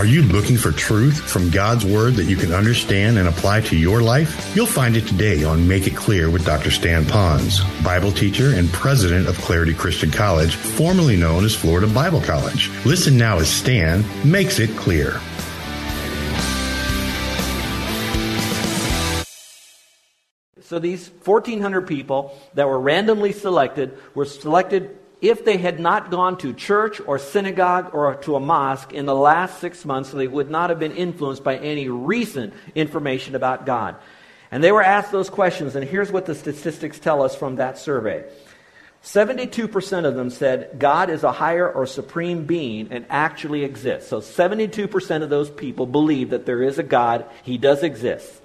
Are you looking for truth from God's Word that you can understand and apply to your life? You'll find it today on Make It Clear with Dr. Stan Ponz, Bible teacher and president of Clarity Christian College, formerly known as Florida Bible College. Listen now as Stan makes it clear. So these 1,400 people that were randomly selected were selected if they had not gone to church or synagogue or to a mosque in the last six months, they would not have been influenced by any recent information about God. And they were asked those questions, and here's what the statistics tell us from that survey. 72% of them said God is a higher or supreme being and actually exists. So 72% of those people believe that there is a God, he does exist.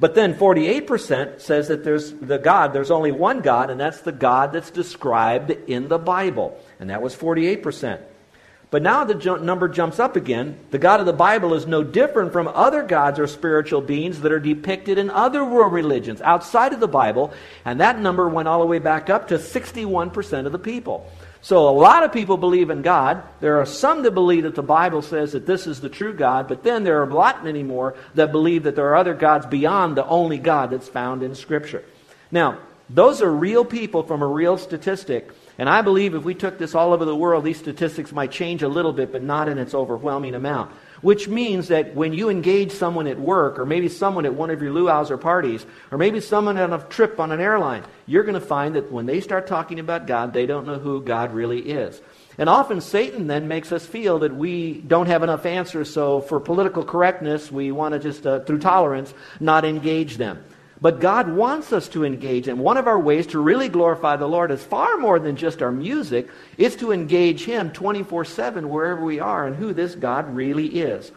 But then 48% says that there's the God, there's only one God, and that's the God that's described in the Bible. And that was 48%. But now the number jumps up again. The God of the Bible is no different from other gods or spiritual beings that are depicted in other world religions outside of the Bible. And that number went all the way back up to 61% of the people. So a lot of people believe in God. There are some that believe that the Bible says that this is the true God, but then there are a lot many more that believe that there are other gods beyond the only God that's found in Scripture. Now, those are real people from a real statistic. And I believe if we took this all over the world, these statistics might change a little bit, but not in its overwhelming amount. Which means that when you engage someone at work, or maybe someone at one of your luau's or parties, or maybe someone on a trip on an airline, you're going to find that when they start talking about God, they don't know who God really is. And often Satan then makes us feel that we don't have enough answers, so for political correctness, we want to just, uh, through tolerance, not engage them. But God wants us to engage, and one of our ways to really glorify the Lord is far more than just our music. It's to engage Him 24 7 wherever we are and who this God really is.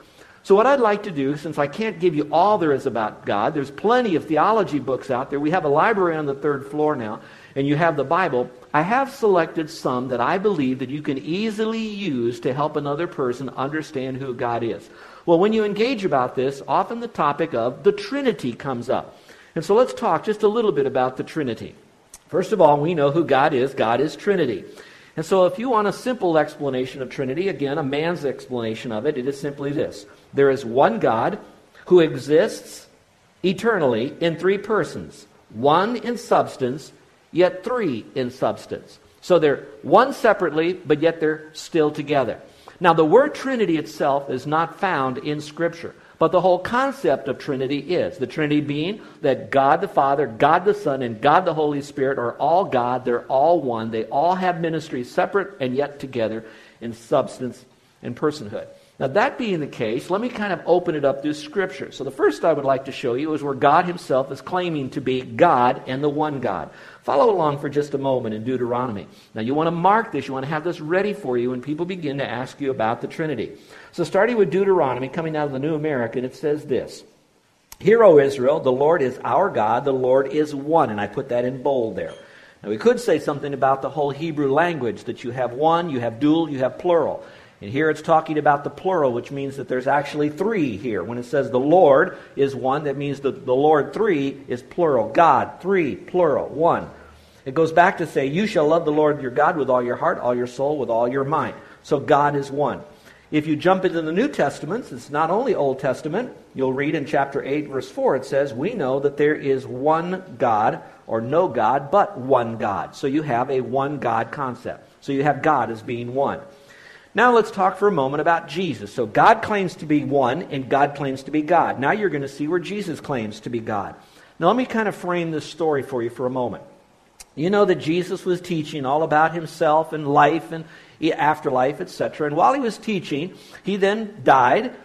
So, what I'd like to do, since I can't give you all there is about God, there's plenty of theology books out there. We have a library on the third floor now, and you have the Bible. I have selected some that I believe that you can easily use to help another person understand who God is. Well, when you engage about this, often the topic of the Trinity comes up. And so let's talk just a little bit about the Trinity. First of all, we know who God is. God is Trinity. And so if you want a simple explanation of Trinity, again, a man's explanation of it, it is simply this. There is one God who exists eternally in three persons. One in substance, yet three in substance. So they're one separately, but yet they're still together. Now, the word Trinity itself is not found in Scripture. But the whole concept of Trinity is the Trinity being that God the Father, God the Son, and God the Holy Spirit are all God. They're all one. They all have ministries separate and yet together in substance and personhood. Now, that being the case, let me kind of open it up through Scripture. So, the first I would like to show you is where God Himself is claiming to be God and the one God. Follow along for just a moment in Deuteronomy. Now, you want to mark this, you want to have this ready for you when people begin to ask you about the Trinity. So, starting with Deuteronomy, coming out of the New American, it says this Hear, O Israel, the Lord is our God, the Lord is one. And I put that in bold there. Now, we could say something about the whole Hebrew language that you have one, you have dual, you have plural. And here it's talking about the plural, which means that there's actually three here. When it says the Lord is one, that means that the Lord three is plural. God, three, plural, one. It goes back to say, You shall love the Lord your God with all your heart, all your soul, with all your mind. So God is one. If you jump into the New Testament, it's not only Old Testament. You'll read in chapter 8, verse 4, it says, We know that there is one God, or no God, but one God. So you have a one God concept. So you have God as being one. Now let's talk for a moment about Jesus. So God claims to be one, and God claims to be God. Now you're going to see where Jesus claims to be God. Now let me kind of frame this story for you for a moment. You know that Jesus was teaching all about himself and life and afterlife, etc. And while he was teaching, he then died,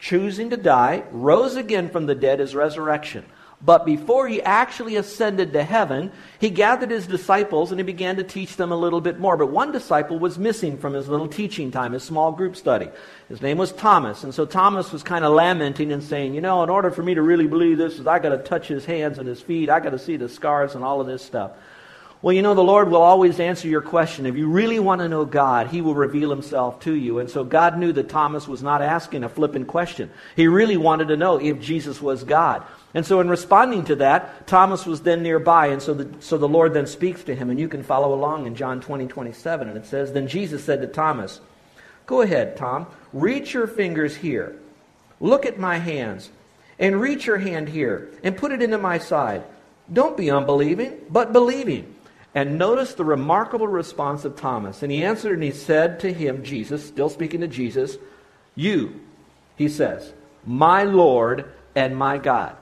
choosing to die, rose again from the dead as resurrection. But before he actually ascended to heaven, he gathered his disciples and he began to teach them a little bit more. But one disciple was missing from his little teaching time, his small group study. His name was Thomas. And so Thomas was kind of lamenting and saying, You know, in order for me to really believe this, I got to touch his hands and his feet. I got to see the scars and all of this stuff. Well, you know, the Lord will always answer your question. If you really want to know God, He will reveal Himself to you. And so God knew that Thomas was not asking a flippant question. He really wanted to know if Jesus was God. And so, in responding to that, Thomas was then nearby, and so the, so the Lord then speaks to him, and you can follow along in John 20, 27. And it says, Then Jesus said to Thomas, Go ahead, Tom, reach your fingers here, look at my hands, and reach your hand here, and put it into my side. Don't be unbelieving, but believing. And notice the remarkable response of Thomas. And he answered and he said to him, Jesus, still speaking to Jesus, You, he says, my Lord and my God.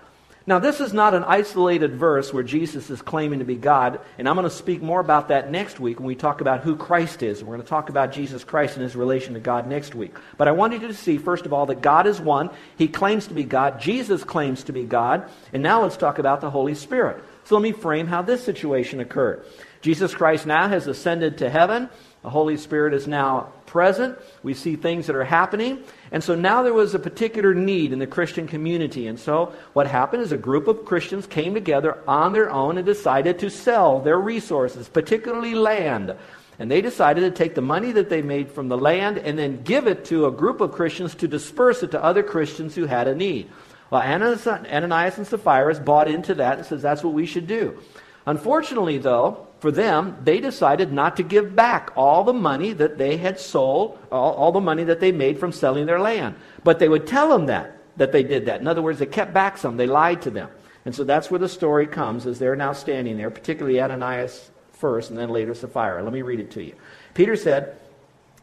Now, this is not an isolated verse where Jesus is claiming to be God, and I'm going to speak more about that next week when we talk about who Christ is. We're going to talk about Jesus Christ and his relation to God next week. But I wanted you to see, first of all, that God is one. He claims to be God. Jesus claims to be God. And now let's talk about the Holy Spirit. So let me frame how this situation occurred. Jesus Christ now has ascended to heaven. The Holy Spirit is now present. We see things that are happening. And so now there was a particular need in the Christian community. And so what happened is a group of Christians came together on their own and decided to sell their resources, particularly land. And they decided to take the money that they made from the land and then give it to a group of Christians to disperse it to other Christians who had a need. Well, Ananias and Sapphira bought into that and says that's what we should do. Unfortunately, though, for them, they decided not to give back all the money that they had sold, all, all, the money that they made from selling their land. But they would tell them that, that they did that. In other words, they kept back some. They lied to them. And so that's where the story comes, as they're now standing there, particularly Ananias first and then later Sapphira. Let me read it to you. Peter said,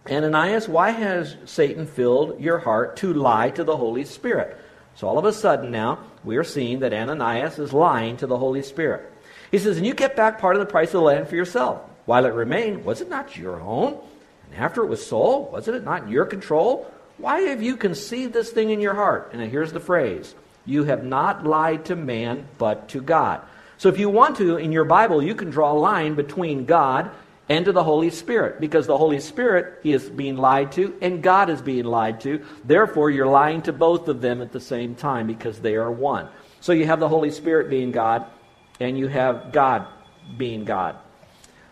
Ananias, why has Satan filled your heart to lie to the Holy Spirit? So all of a sudden now, we are seeing that Ananias is lying to the Holy Spirit. He says, And you kept back part of the price of the land for yourself. While it remained, was it not your own? And after it was sold, wasn't it not in your control? Why have you conceived this thing in your heart? And here's the phrase You have not lied to man, but to God. So if you want to, in your Bible, you can draw a line between God and to the Holy Spirit. Because the Holy Spirit, he is being lied to, and God is being lied to. Therefore, you're lying to both of them at the same time because they are one. So you have the Holy Spirit being God, and you have God being God.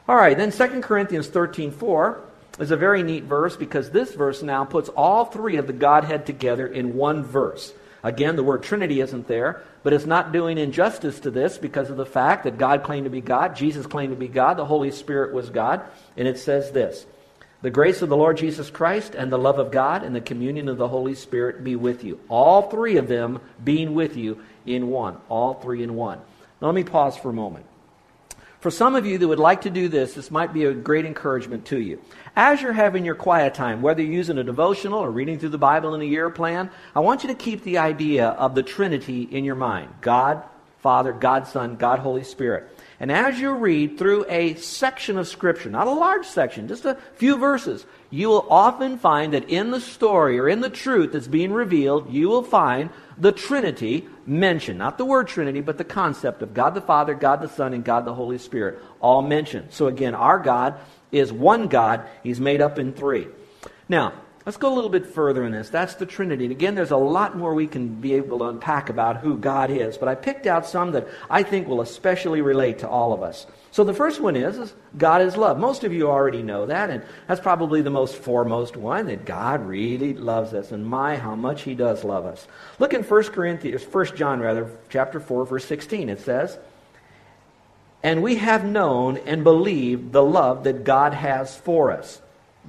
All right, then 2 Corinthians 13 4 is a very neat verse because this verse now puts all three of the Godhead together in one verse. Again, the word Trinity isn't there, but it's not doing injustice to this because of the fact that God claimed to be God, Jesus claimed to be God, the Holy Spirit was God. And it says this The grace of the Lord Jesus Christ and the love of God and the communion of the Holy Spirit be with you. All three of them being with you in one. All three in one. Now, let me pause for a moment. For some of you that would like to do this, this might be a great encouragement to you. As you're having your quiet time, whether you're using a devotional or reading through the Bible in a year plan, I want you to keep the idea of the Trinity in your mind God, Father, God, Son, God, Holy Spirit. And as you read through a section of Scripture, not a large section, just a few verses, you will often find that in the story or in the truth that's being revealed, you will find the Trinity mentioned. Not the word Trinity, but the concept of God the Father, God the Son, and God the Holy Spirit. All mentioned. So again, our God is one God. He's made up in three. Now, let's go a little bit further in this. That's the Trinity. And again, there's a lot more we can be able to unpack about who God is. But I picked out some that I think will especially relate to all of us. So the first one is, is, God is love. Most of you already know that, and that's probably the most foremost one, that God really loves us, and my, how much he does love us. Look in 1 Corinthians, 1 John rather, chapter 4, verse 16. It says, And we have known and believed the love that God has for us.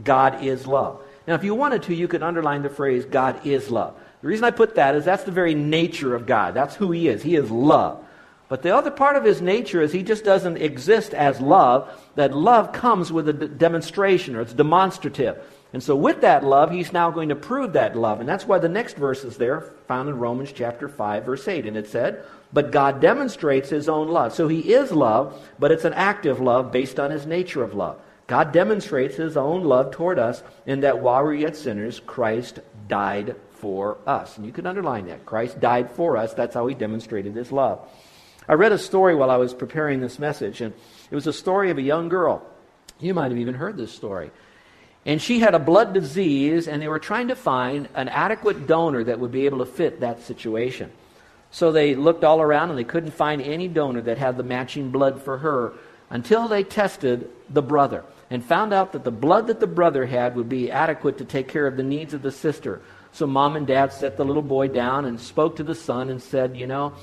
God is love. Now, if you wanted to, you could underline the phrase, God is love. The reason I put that is that's the very nature of God. That's who he is. He is love. But the other part of his nature is he just doesn't exist as love. That love comes with a d- demonstration or it's demonstrative. And so with that love, he's now going to prove that love. And that's why the next verse is there, found in Romans chapter 5, verse 8. And it said, But God demonstrates his own love. So he is love, but it's an active love based on his nature of love. God demonstrates his own love toward us in that while we were yet sinners, Christ died for us. And you can underline that. Christ died for us. That's how he demonstrated his love. I read a story while I was preparing this message, and it was a story of a young girl. You might have even heard this story. And she had a blood disease, and they were trying to find an adequate donor that would be able to fit that situation. So they looked all around and they couldn't find any donor that had the matching blood for her until they tested the brother and found out that the blood that the brother had would be adequate to take care of the needs of the sister. So mom and dad set the little boy down and spoke to the son and said, You know,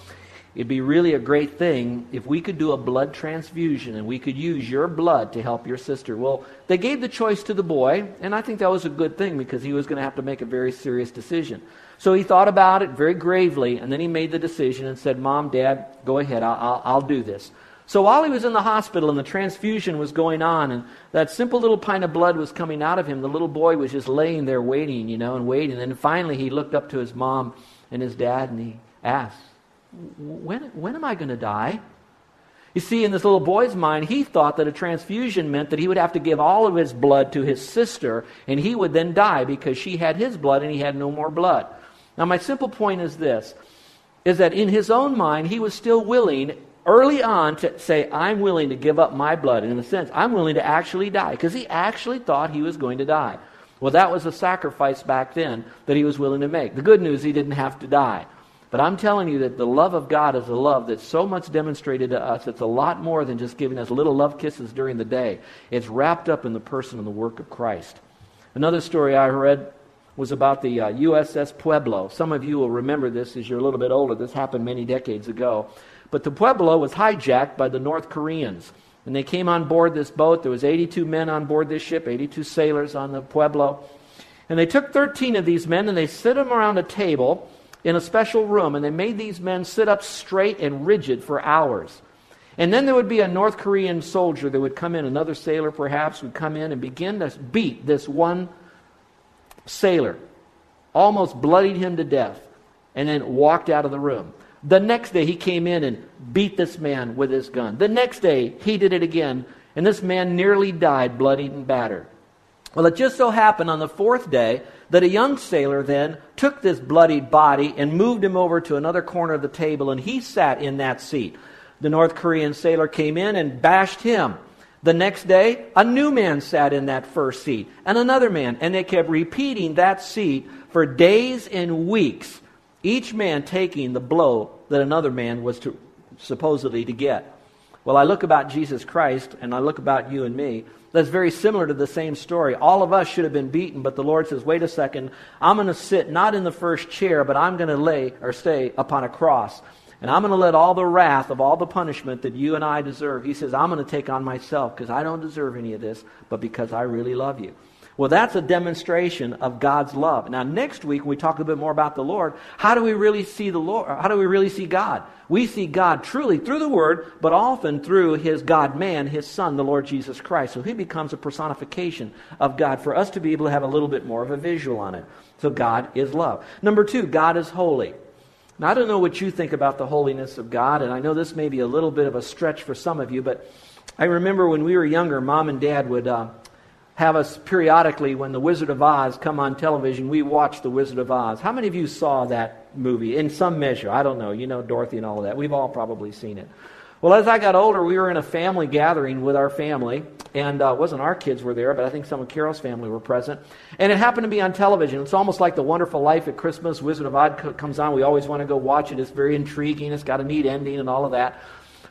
It'd be really a great thing if we could do a blood transfusion and we could use your blood to help your sister. Well, they gave the choice to the boy, and I think that was a good thing because he was going to have to make a very serious decision. So he thought about it very gravely, and then he made the decision and said, Mom, Dad, go ahead, I'll, I'll, I'll do this. So while he was in the hospital and the transfusion was going on, and that simple little pint of blood was coming out of him, the little boy was just laying there waiting, you know, and waiting. And finally he looked up to his mom and his dad and he asked, when, when am I going to die? You see, in this little boy's mind, he thought that a transfusion meant that he would have to give all of his blood to his sister, and he would then die because she had his blood and he had no more blood. Now, my simple point is this is that in his own mind, he was still willing early on to say, I'm willing to give up my blood. In a sense, I'm willing to actually die because he actually thought he was going to die. Well, that was a sacrifice back then that he was willing to make. The good news, he didn't have to die. But I'm telling you that the love of God is a love that's so much demonstrated to us. It's a lot more than just giving us little love kisses during the day. It's wrapped up in the person and the work of Christ. Another story I read was about the uh, USS Pueblo. Some of you will remember this as you're a little bit older. This happened many decades ago. But the Pueblo was hijacked by the North Koreans. And they came on board this boat. There was 82 men on board this ship, 82 sailors on the Pueblo. And they took 13 of these men and they set them around a table in a special room, and they made these men sit up straight and rigid for hours. And then there would be a North Korean soldier that would come in, another sailor perhaps, would come in and begin to beat this one sailor, almost bloodied him to death, and then walked out of the room. The next day, he came in and beat this man with his gun. The next day, he did it again, and this man nearly died, bloodied and battered. Well, it just so happened on the fourth day that a young sailor then took this bloodied body and moved him over to another corner of the table, and he sat in that seat. The North Korean sailor came in and bashed him. The next day, a new man sat in that first seat, and another man, and they kept repeating that seat for days and weeks, each man taking the blow that another man was to, supposedly to get. Well, I look about Jesus Christ, and I look about you and me, that's very similar to the same story. All of us should have been beaten, but the Lord says, wait a second, I'm going to sit not in the first chair, but I'm going to lay or stay upon a cross. And I'm going to let all the wrath of all the punishment that you and I deserve. He says, I'm going to take on myself because I don't deserve any of this, but because I really love you. Well, that's a demonstration of God's love. Now, next week, when we talk a bit more about the Lord, how do we really see the Lord? How do we really see God? We see God truly through the Word, but often through His God man, His Son, the Lord Jesus Christ. So He becomes a personification of God for us to be able to have a little bit more of a visual on it. So God is love. Number two, God is holy. Now, I don't know what you think about the holiness of God, and I know this may be a little bit of a stretch for some of you, but I remember when we were younger, mom and dad would. Uh, have us periodically when The Wizard of Oz come on television, we watch The Wizard of Oz. How many of you saw that movie in some measure? I don't know. You know Dorothy and all of that. We've all probably seen it. Well, as I got older, we were in a family gathering with our family, and uh, it wasn't our kids were there, but I think some of Carol's family were present. And it happened to be on television. It's almost like The Wonderful Life at Christmas. Wizard of Oz comes on. We always want to go watch it. It's very intriguing. It's got a neat ending and all of that.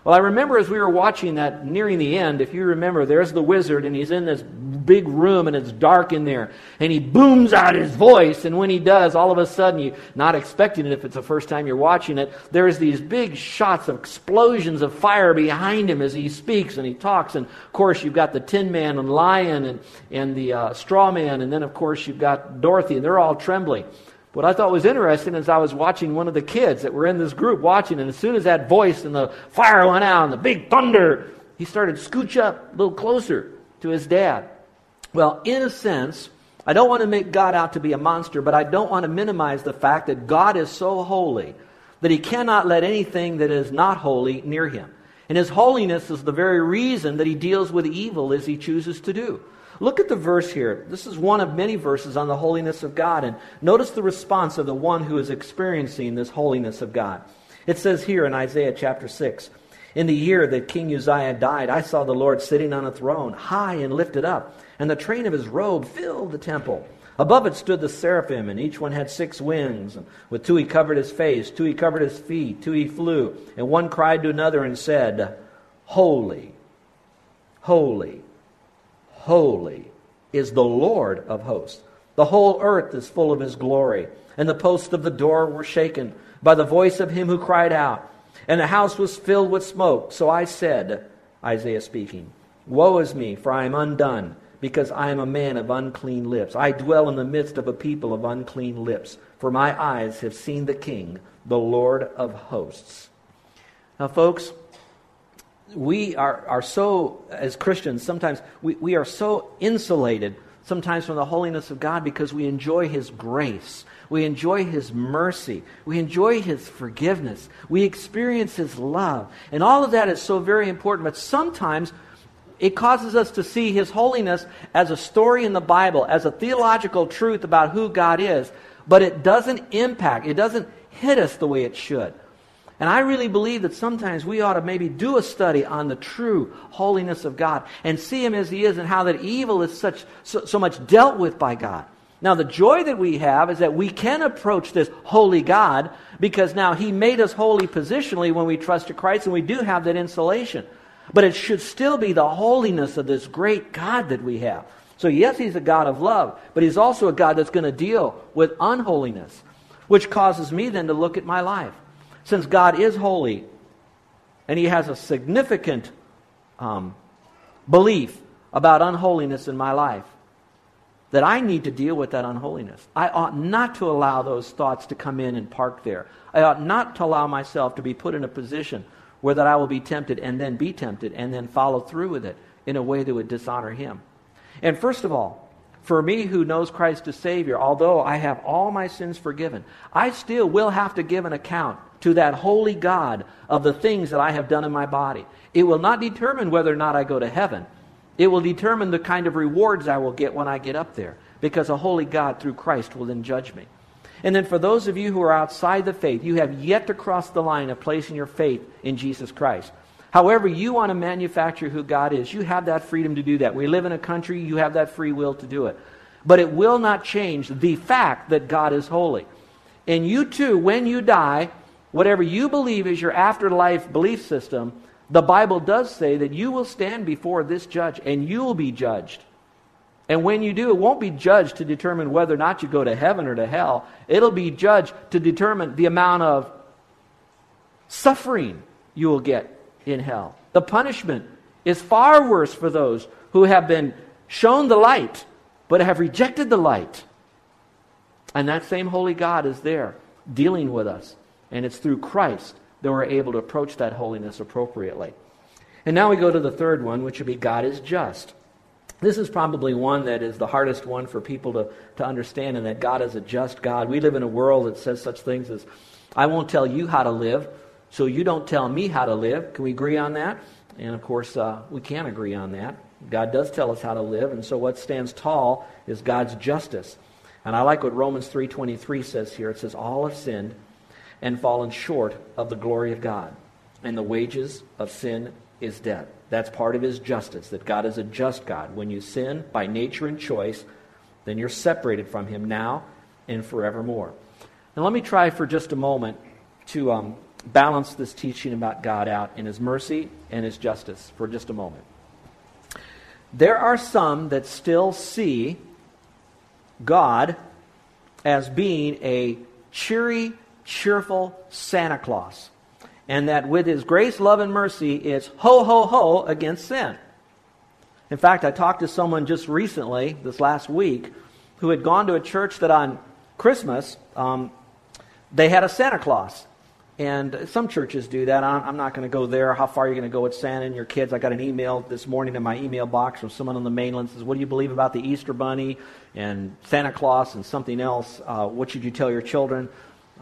Well, I remember as we were watching that nearing the end, if you remember, there's the wizard, and he's in this big room, and it's dark in there. And he booms out his voice, and when he does, all of a sudden, you're not expecting it if it's the first time you're watching it, there's these big shots of explosions of fire behind him as he speaks and he talks. And of course, you've got the Tin Man and Lion and, and the uh, Straw Man, and then, of course, you've got Dorothy, and they're all trembling. What I thought was interesting is I was watching one of the kids that were in this group watching, and as soon as that voice and the fire went out and the big thunder, he started scooch up a little closer to his dad. Well, in a sense, I don't want to make God out to be a monster, but I don't want to minimize the fact that God is so holy that he cannot let anything that is not holy near him. And his holiness is the very reason that he deals with evil as he chooses to do. Look at the verse here. This is one of many verses on the holiness of God. And notice the response of the one who is experiencing this holiness of God. It says here in Isaiah chapter 6 In the year that King Uzziah died, I saw the Lord sitting on a throne, high and lifted up, and the train of his robe filled the temple. Above it stood the seraphim, and each one had six wings. With two he covered his face, two he covered his feet, two he flew. And one cried to another and said, Holy, holy, holy is the Lord of hosts. The whole earth is full of his glory. And the posts of the door were shaken by the voice of him who cried out. And the house was filled with smoke. So I said, Isaiah speaking, Woe is me, for I am undone, because I am a man of unclean lips. I dwell in the midst of a people of unclean lips, for my eyes have seen the King, the Lord of hosts. Now, folks, we are, are so, as Christians, sometimes we, we are so insulated sometimes from the holiness of God because we enjoy His grace. We enjoy His mercy. We enjoy His forgiveness. We experience His love. And all of that is so very important. But sometimes it causes us to see His holiness as a story in the Bible, as a theological truth about who God is. But it doesn't impact, it doesn't hit us the way it should. And I really believe that sometimes we ought to maybe do a study on the true holiness of God and see Him as He is and how that evil is such, so, so much dealt with by God. Now, the joy that we have is that we can approach this holy God because now He made us holy positionally when we trust to Christ, and we do have that insulation. But it should still be the holiness of this great God that we have. So, yes, He's a God of love, but He's also a God that's going to deal with unholiness, which causes me then to look at my life. Since God is holy and He has a significant um, belief about unholiness in my life, that I need to deal with that unholiness. I ought not to allow those thoughts to come in and park there. I ought not to allow myself to be put in a position where that I will be tempted and then be tempted and then follow through with it in a way that would dishonor Him. And first of all, for me who knows Christ as Savior, although I have all my sins forgiven, I still will have to give an account to that holy God of the things that I have done in my body. It will not determine whether or not I go to heaven. It will determine the kind of rewards I will get when I get up there, because a holy God through Christ will then judge me. And then for those of you who are outside the faith, you have yet to cross the line of placing your faith in Jesus Christ. However, you want to manufacture who God is. You have that freedom to do that. We live in a country, you have that free will to do it. But it will not change the fact that God is holy. And you too, when you die, whatever you believe is your afterlife belief system, the Bible does say that you will stand before this judge and you will be judged. And when you do, it won't be judged to determine whether or not you go to heaven or to hell. It'll be judged to determine the amount of suffering you will get in hell. The punishment is far worse for those who have been shown the light but have rejected the light. And that same holy God is there dealing with us. And it's through Christ that we're able to approach that holiness appropriately. And now we go to the third one, which would be God is just. This is probably one that is the hardest one for people to, to understand, and that God is a just God. We live in a world that says such things as, I won't tell you how to live, so you don't tell me how to live. Can we agree on that? And of course, uh, we can't agree on that. God does tell us how to live, and so what stands tall is God's justice. And I like what Romans 3:23 says here. It says all have sinned and fallen short of the glory of God. And the wages of sin is death. That's part of his justice, that God is a just God. When you sin by nature and choice, then you're separated from him now and forevermore. Now, let me try for just a moment to um, balance this teaching about God out in his mercy and his justice for just a moment. There are some that still see God as being a cheery, cheerful Santa Claus. And that with his grace, love, and mercy, it's ho, ho, ho against sin. In fact, I talked to someone just recently, this last week, who had gone to a church that on Christmas, um, they had a Santa Claus. And some churches do that. I'm not going to go there. How far are you going to go with Santa and your kids? I got an email this morning in my email box from someone on the mainland says, "What do you believe about the Easter Bunny and Santa Claus and something else? Uh, what should you tell your children?"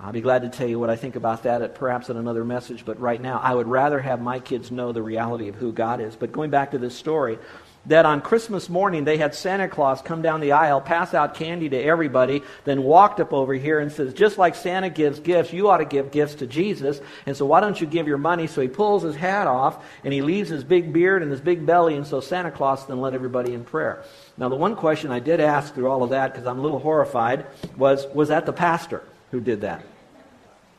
I'll be glad to tell you what I think about that at perhaps in another message, but right now I would rather have my kids know the reality of who God is. But going back to this story, that on Christmas morning they had Santa Claus come down the aisle, pass out candy to everybody, then walked up over here and says, just like Santa gives gifts, you ought to give gifts to Jesus. And so why don't you give your money? So he pulls his hat off and he leaves his big beard and his big belly, and so Santa Claus then led everybody in prayer. Now the one question I did ask through all of that, because I'm a little horrified, was, was that the pastor who did that?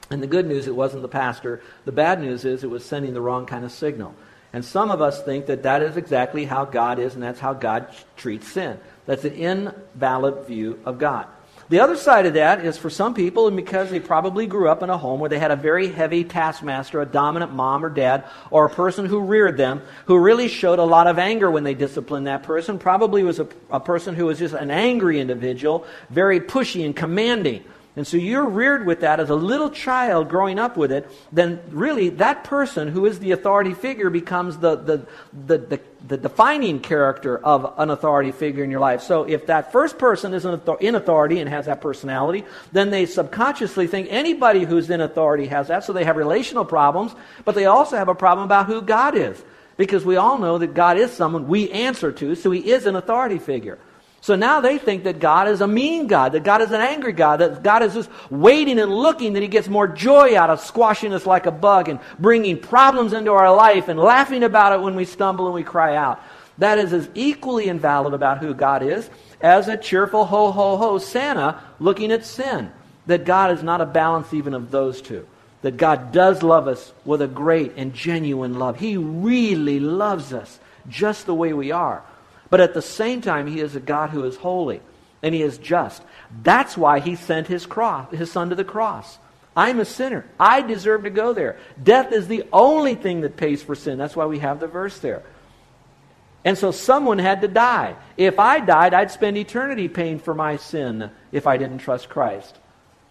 And the good news, it wasn't the pastor. The bad news is it was sending the wrong kind of signal. And some of us think that that is exactly how God is, and that's how God treats sin. That's an invalid view of God. The other side of that is for some people, and because they probably grew up in a home where they had a very heavy taskmaster, a dominant mom or dad, or a person who reared them, who really showed a lot of anger when they disciplined that person, probably was a, a person who was just an angry individual, very pushy and commanding. And so you're reared with that as a little child growing up with it, then really that person who is the authority figure becomes the, the, the, the, the defining character of an authority figure in your life. So if that first person is in authority and has that personality, then they subconsciously think anybody who's in authority has that. So they have relational problems, but they also have a problem about who God is. Because we all know that God is someone we answer to, so he is an authority figure. So now they think that God is a mean God, that God is an angry God, that God is just waiting and looking, that He gets more joy out of squashing us like a bug and bringing problems into our life and laughing about it when we stumble and we cry out. That is as equally invalid about who God is as a cheerful ho ho ho Santa looking at sin. That God is not a balance even of those two. That God does love us with a great and genuine love. He really loves us just the way we are. But at the same time, he is a God who is holy and he is just. That's why he sent his cross, his son to the cross. I'm a sinner. I deserve to go there. Death is the only thing that pays for sin. That's why we have the verse there. And so someone had to die. If I died, I'd spend eternity paying for my sin if I didn't trust Christ.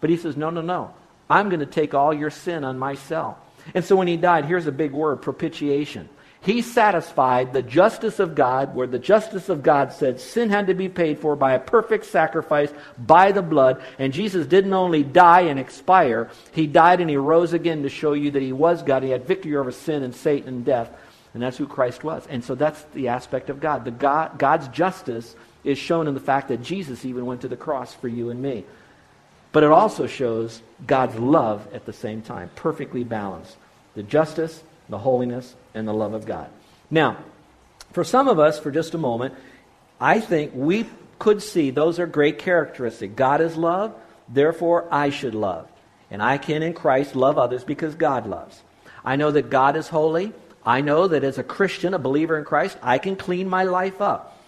But he says, no, no, no. I'm going to take all your sin on myself. And so when he died, here's a big word propitiation. He satisfied the justice of God, where the justice of God said sin had to be paid for by a perfect sacrifice, by the blood. And Jesus didn't only die and expire, he died and he rose again to show you that he was God. He had victory over sin and Satan and death. And that's who Christ was. And so that's the aspect of God. The God God's justice is shown in the fact that Jesus even went to the cross for you and me. But it also shows God's love at the same time, perfectly balanced. The justice, the holiness, and the love of God. Now, for some of us, for just a moment, I think we could see those are great characteristics. God is love, therefore I should love. And I can in Christ love others because God loves. I know that God is holy. I know that as a Christian, a believer in Christ, I can clean my life up.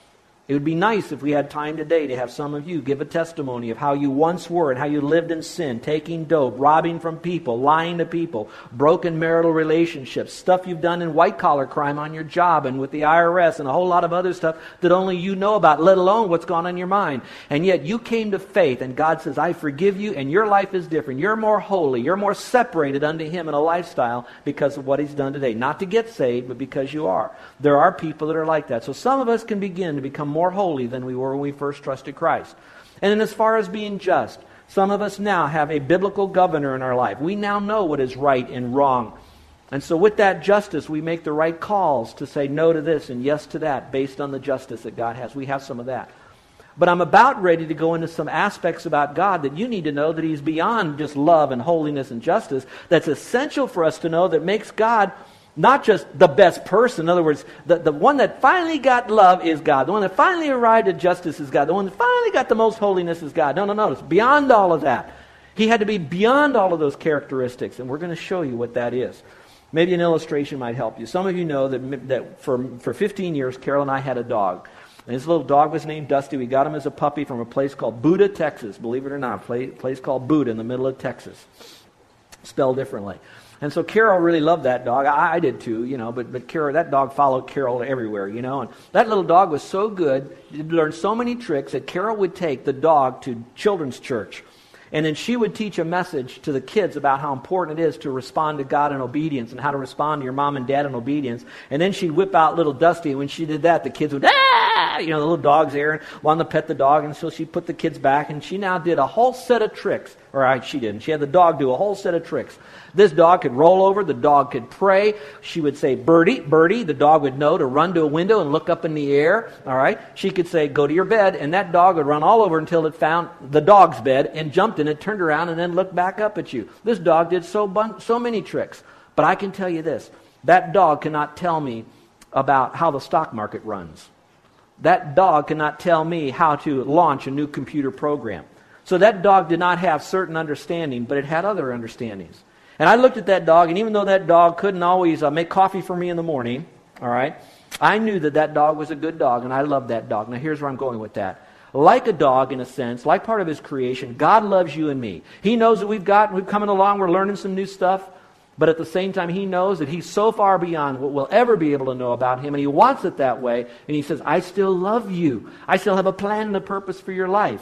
It would be nice if we had time today to have some of you give a testimony of how you once were and how you lived in sin, taking dope, robbing from people, lying to people, broken marital relationships, stuff you've done in white collar crime on your job and with the IRS and a whole lot of other stuff that only you know about, let alone what's gone on in your mind. And yet you came to faith and God says, I forgive you and your life is different. You're more holy. You're more separated unto Him in a lifestyle because of what He's done today. Not to get saved, but because you are. There are people that are like that. So some of us can begin to become more more holy than we were when we first trusted Christ. And then, as far as being just, some of us now have a biblical governor in our life. We now know what is right and wrong. And so, with that justice, we make the right calls to say no to this and yes to that based on the justice that God has. We have some of that. But I'm about ready to go into some aspects about God that you need to know that He's beyond just love and holiness and justice. That's essential for us to know that makes God not just the best person. In other words, the, the one that finally got love is God. The one that finally arrived at justice is God. The one that finally got the most holiness is God. No, no, no. It's beyond all of that. He had to be beyond all of those characteristics, and we're going to show you what that is. Maybe an illustration might help you. Some of you know that, that for, for 15 years, Carol and I had a dog. And his little dog was named Dusty. We got him as a puppy from a place called Buda, Texas. Believe it or not, a place called Buda in the middle of Texas. Spelled differently. And so Carol really loved that dog. I, I, did too, you know, but, but Carol, that dog followed Carol everywhere, you know. And that little dog was so good, learned so many tricks that Carol would take the dog to children's church. And then she would teach a message to the kids about how important it is to respond to God in obedience and how to respond to your mom and dad in obedience. And then she'd whip out little Dusty. And when she did that, the kids would, ah! Ah, you know, the little dog's there and wanted to pet the dog. And so she put the kids back. And she now did a whole set of tricks Or she didn't. She had the dog do a whole set of tricks. This dog could roll over. The dog could pray. She would say, Birdie, Birdie. The dog would know to run to a window and look up in the air. All right. She could say, Go to your bed. And that dog would run all over until it found the dog's bed and jumped in it, turned around, and then looked back up at you. This dog did so, bun- so many tricks. But I can tell you this that dog cannot tell me about how the stock market runs. That dog cannot tell me how to launch a new computer program. So that dog did not have certain understanding, but it had other understandings. And I looked at that dog, and even though that dog couldn't always uh, make coffee for me in the morning, all right, I knew that that dog was a good dog, and I loved that dog. Now, here's where I'm going with that. Like a dog, in a sense, like part of his creation, God loves you and me. He knows that we've got, we've coming along, we're learning some new stuff, but at the same time, He knows that He's so far beyond what we'll ever be able to know about Him, and He wants it that way, and He says, I still love you. I still have a plan and a purpose for your life.